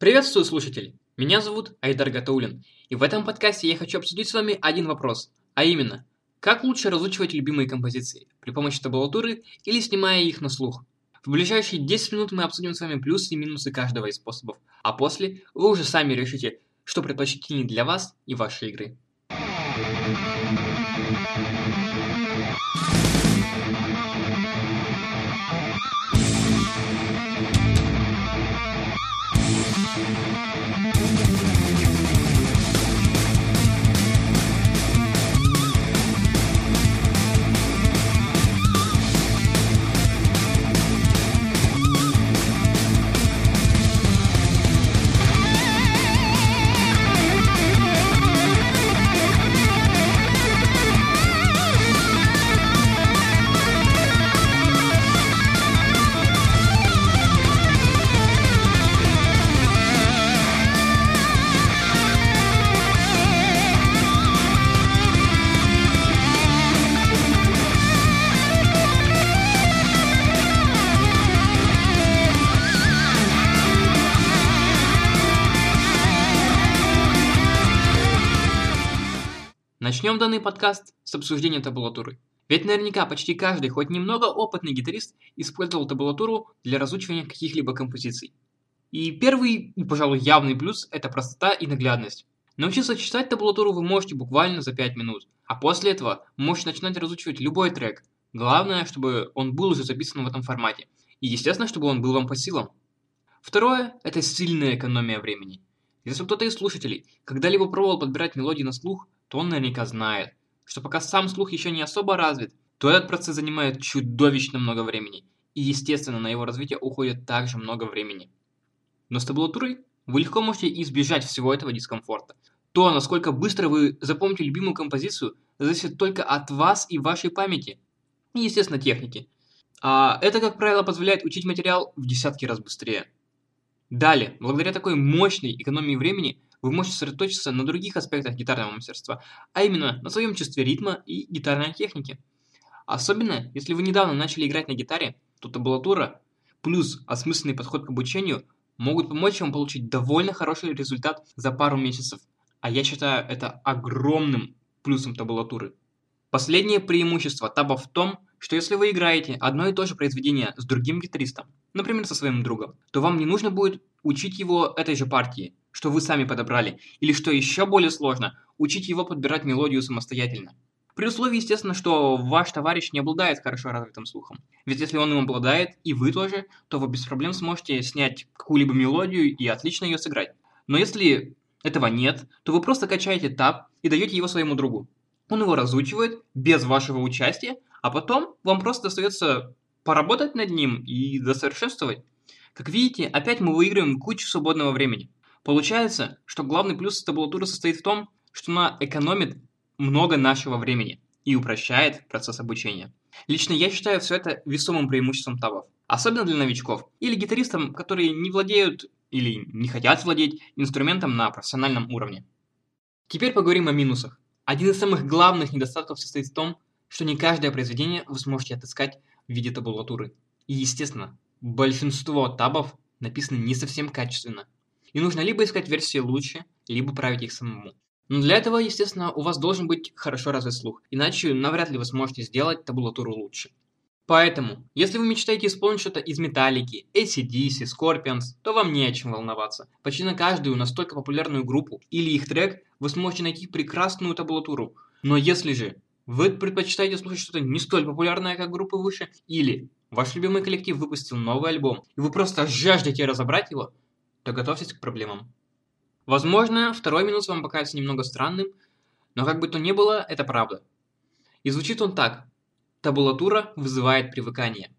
Приветствую, слушатели! Меня зовут Айдар Гатаулин, и в этом подкасте я хочу обсудить с вами один вопрос, а именно, как лучше разучивать любимые композиции, при помощи табулатуры или снимая их на слух? В ближайшие 10 минут мы обсудим с вами плюсы и минусы каждого из способов, а после вы уже сами решите, что предпочтительнее для вас и вашей игры. Начнем данный подкаст с обсуждения табулатуры. Ведь наверняка почти каждый, хоть немного опытный гитарист, использовал табулатуру для разучивания каких-либо композиций. И первый, и, пожалуй, явный плюс – это простота и наглядность. Научиться читать табулатуру вы можете буквально за 5 минут, а после этого можете начинать разучивать любой трек. Главное, чтобы он был уже записан в этом формате. И, естественно, чтобы он был вам по силам. Второе – это сильная экономия времени. Если кто-то из слушателей когда-либо пробовал подбирать мелодии на слух, то он наверняка знает, что пока сам слух еще не особо развит, то этот процесс занимает чудовищно много времени, и естественно на его развитие уходит также много времени. Но с табулатурой вы легко можете избежать всего этого дискомфорта. То, насколько быстро вы запомните любимую композицию, зависит только от вас и вашей памяти. И, естественно, техники. А это, как правило, позволяет учить материал в десятки раз быстрее. Далее, благодаря такой мощной экономии времени, вы можете сосредоточиться на других аспектах гитарного мастерства, а именно на своем чувстве ритма и гитарной техники. Особенно, если вы недавно начали играть на гитаре, то табулатура плюс осмысленный подход к обучению могут помочь вам получить довольно хороший результат за пару месяцев. А я считаю это огромным плюсом табулатуры. Последнее преимущество таба в том, что если вы играете одно и то же произведение с другим гитаристом, например, со своим другом, то вам не нужно будет учить его этой же партии, что вы сами подобрали, или что еще более сложно, учить его подбирать мелодию самостоятельно. При условии, естественно, что ваш товарищ не обладает хорошо развитым слухом. Ведь если он им обладает, и вы тоже, то вы без проблем сможете снять какую-либо мелодию и отлично ее сыграть. Но если этого нет, то вы просто качаете таб и даете его своему другу. Он его разучивает без вашего участия, а потом вам просто остается поработать над ним и досовершенствовать. Как видите, опять мы выигрываем кучу свободного времени. Получается, что главный плюс табулатуры состоит в том, что она экономит много нашего времени и упрощает процесс обучения. Лично я считаю все это весомым преимуществом табов. Особенно для новичков или гитаристам, которые не владеют или не хотят владеть инструментом на профессиональном уровне. Теперь поговорим о минусах. Один из самых главных недостатков состоит в том, что не каждое произведение вы сможете отыскать в виде табулатуры. И, естественно, большинство табов написаны не совсем качественно – и нужно либо искать версии лучше, либо править их самому. Но для этого, естественно, у вас должен быть хорошо развит слух, иначе навряд ли вы сможете сделать табулатуру лучше. Поэтому, если вы мечтаете исполнить что-то из Металлики, ACDC, Scorpions, то вам не о чем волноваться. Почти на каждую настолько популярную группу или их трек вы сможете найти прекрасную табулатуру. Но если же вы предпочитаете слушать что-то не столь популярное, как группы выше, или ваш любимый коллектив выпустил новый альбом, и вы просто жаждете разобрать его, то готовьтесь к проблемам. Возможно, второй минус вам покажется немного странным, но как бы то ни было, это правда. И звучит он так. Табулатура вызывает привыкание.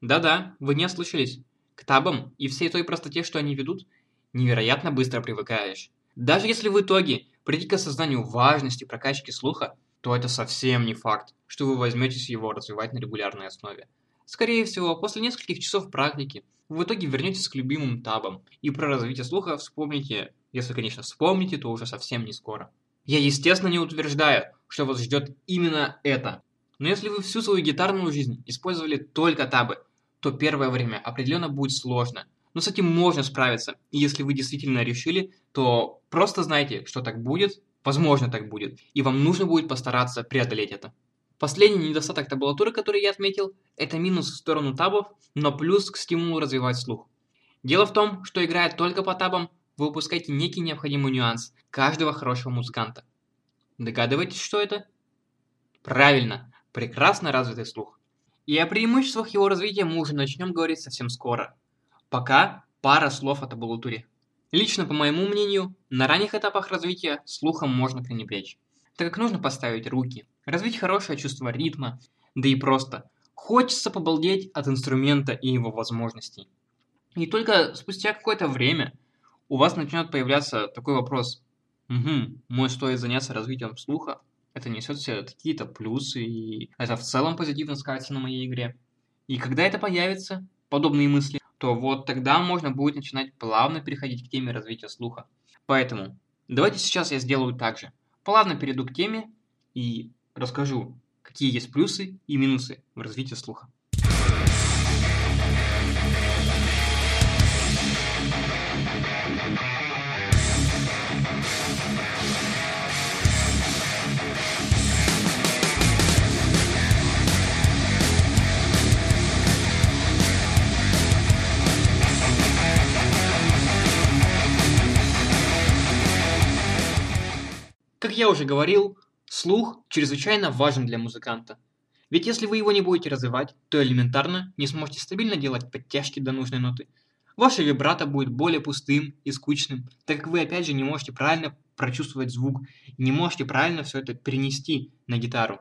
Да-да, вы не ослышались. К табам и всей той простоте, что они ведут, невероятно быстро привыкаешь. Даже если в итоге прийти к осознанию важности прокачки слуха, то это совсем не факт, что вы возьметесь его развивать на регулярной основе. Скорее всего, после нескольких часов практики в итоге вернетесь к любимым табам. И про развитие слуха вспомните, если, конечно, вспомните, то уже совсем не скоро. Я, естественно, не утверждаю, что вас ждет именно это. Но если вы всю свою гитарную жизнь использовали только табы, то первое время определенно будет сложно. но с этим можно справиться. И если вы действительно решили, то просто знайте, что так будет, возможно так будет, и вам нужно будет постараться преодолеть это. Последний недостаток табулатуры, который я отметил, это минус в сторону табов, но плюс к стимулу развивать слух. Дело в том, что играя только по табам, вы упускаете некий необходимый нюанс каждого хорошего музыканта. Догадываетесь, что это? Правильно, прекрасно развитый слух. И о преимуществах его развития мы уже начнем говорить совсем скоро. Пока пара слов о табулатуре. Лично, по моему мнению, на ранних этапах развития слухом можно пренебречь, так как нужно поставить руки, развить хорошее чувство ритма, да и просто хочется побалдеть от инструмента и его возможностей. И только спустя какое-то время у вас начнет появляться такой вопрос. Угу, может стоит заняться развитием слуха? Это несет все какие-то плюсы, и это в целом позитивно скажется на моей игре. И когда это появится, подобные мысли, то вот тогда можно будет начинать плавно переходить к теме развития слуха. Поэтому давайте сейчас я сделаю так же. Плавно перейду к теме и расскажу, какие есть плюсы и минусы в развитии слуха. Я уже говорил, слух чрезвычайно важен для музыканта. Ведь если вы его не будете развивать, то элементарно не сможете стабильно делать подтяжки до нужной ноты. Ваше вибрато будет более пустым и скучным, так как вы опять же не можете правильно прочувствовать звук не можете правильно все это перенести на гитару.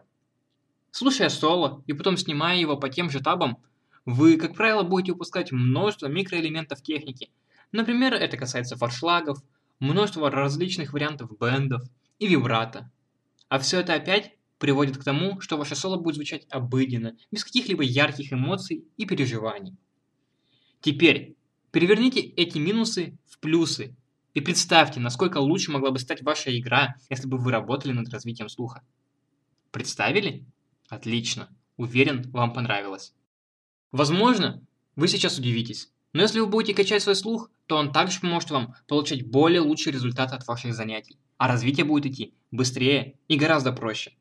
Слушая соло и потом снимая его по тем же табам, вы, как правило, будете упускать множество микроэлементов техники. Например, это касается форшлагов, множество различных вариантов бендов – и вибрато. А все это опять приводит к тому, что ваше соло будет звучать обыденно, без каких-либо ярких эмоций и переживаний. Теперь переверните эти минусы в плюсы и представьте, насколько лучше могла бы стать ваша игра, если бы вы работали над развитием слуха. Представили? Отлично. Уверен, вам понравилось. Возможно, вы сейчас удивитесь, но если вы будете качать свой слух, то он также поможет вам получать более лучшие результаты от ваших занятий а развитие будет идти быстрее и гораздо проще.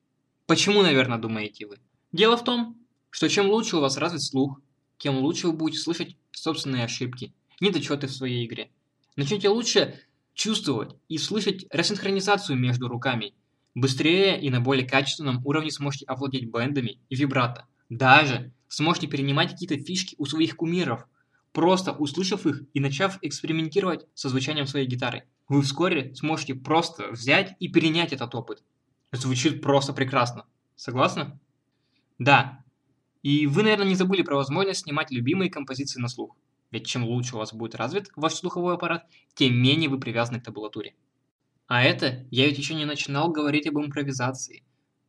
Почему, наверное, думаете вы? Дело в том, что чем лучше у вас развит слух, тем лучше вы будете слышать собственные ошибки, недочеты в своей игре. Начните лучше чувствовать и слышать рассинхронизацию между руками. Быстрее и на более качественном уровне сможете овладеть бендами и вибрато. Даже сможете перенимать какие-то фишки у своих кумиров, просто услышав их и начав экспериментировать со звучанием своей гитары вы вскоре сможете просто взять и перенять этот опыт. Звучит просто прекрасно. Согласны? Да. И вы, наверное, не забыли про возможность снимать любимые композиции на слух. Ведь чем лучше у вас будет развит ваш слуховой аппарат, тем менее вы привязаны к табулатуре. А это я ведь еще не начинал говорить об импровизации.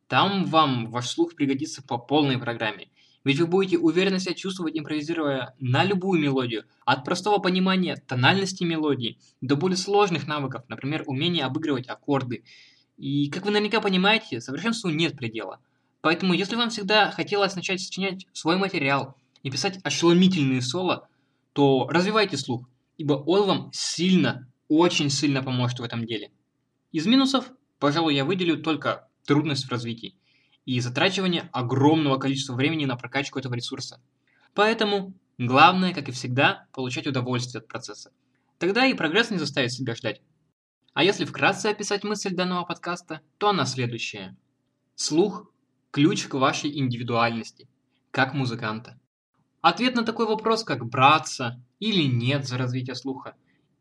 Там вам ваш слух пригодится по полной программе. Ведь вы будете уверенно себя чувствовать, импровизируя на любую мелодию, от простого понимания тональности мелодии до более сложных навыков, например, умения обыгрывать аккорды. И, как вы наверняка понимаете, совершенству нет предела. Поэтому, если вам всегда хотелось начать сочинять свой материал и писать ошеломительные соло, то развивайте слух, ибо он вам сильно, очень сильно поможет в этом деле. Из минусов, пожалуй, я выделю только трудность в развитии и затрачивание огромного количества времени на прокачку этого ресурса. Поэтому главное, как и всегда, получать удовольствие от процесса. Тогда и прогресс не заставит себя ждать. А если вкратце описать мысль данного подкаста, то она следующая. Слух – ключ к вашей индивидуальности, как музыканта. Ответ на такой вопрос, как браться или нет за развитие слуха,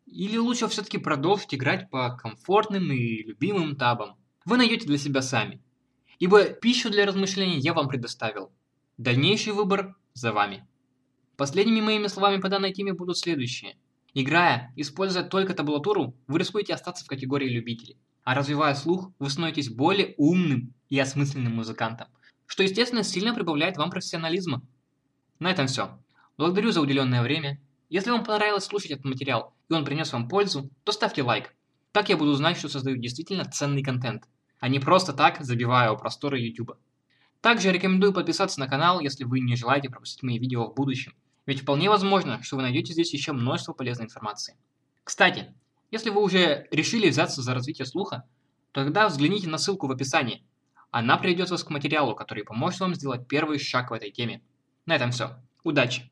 или лучше все-таки продолжить играть по комфортным и любимым табам, вы найдете для себя сами – ибо пищу для размышлений я вам предоставил. Дальнейший выбор за вами. Последними моими словами по данной теме будут следующие. Играя, используя только табулатуру, вы рискуете остаться в категории любителей. А развивая слух, вы становитесь более умным и осмысленным музыкантом, что, естественно, сильно прибавляет вам профессионализма. На этом все. Благодарю за уделенное время. Если вам понравилось слушать этот материал и он принес вам пользу, то ставьте лайк. Так я буду знать, что создаю действительно ценный контент а не просто так забивая о просторы YouTube. Также рекомендую подписаться на канал, если вы не желаете пропустить мои видео в будущем, ведь вполне возможно, что вы найдете здесь еще множество полезной информации. Кстати, если вы уже решили взяться за развитие слуха, тогда взгляните на ссылку в описании. Она приведет вас к материалу, который поможет вам сделать первый шаг в этой теме. На этом все. Удачи!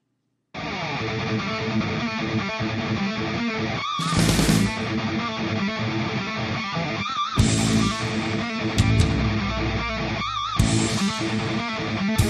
Música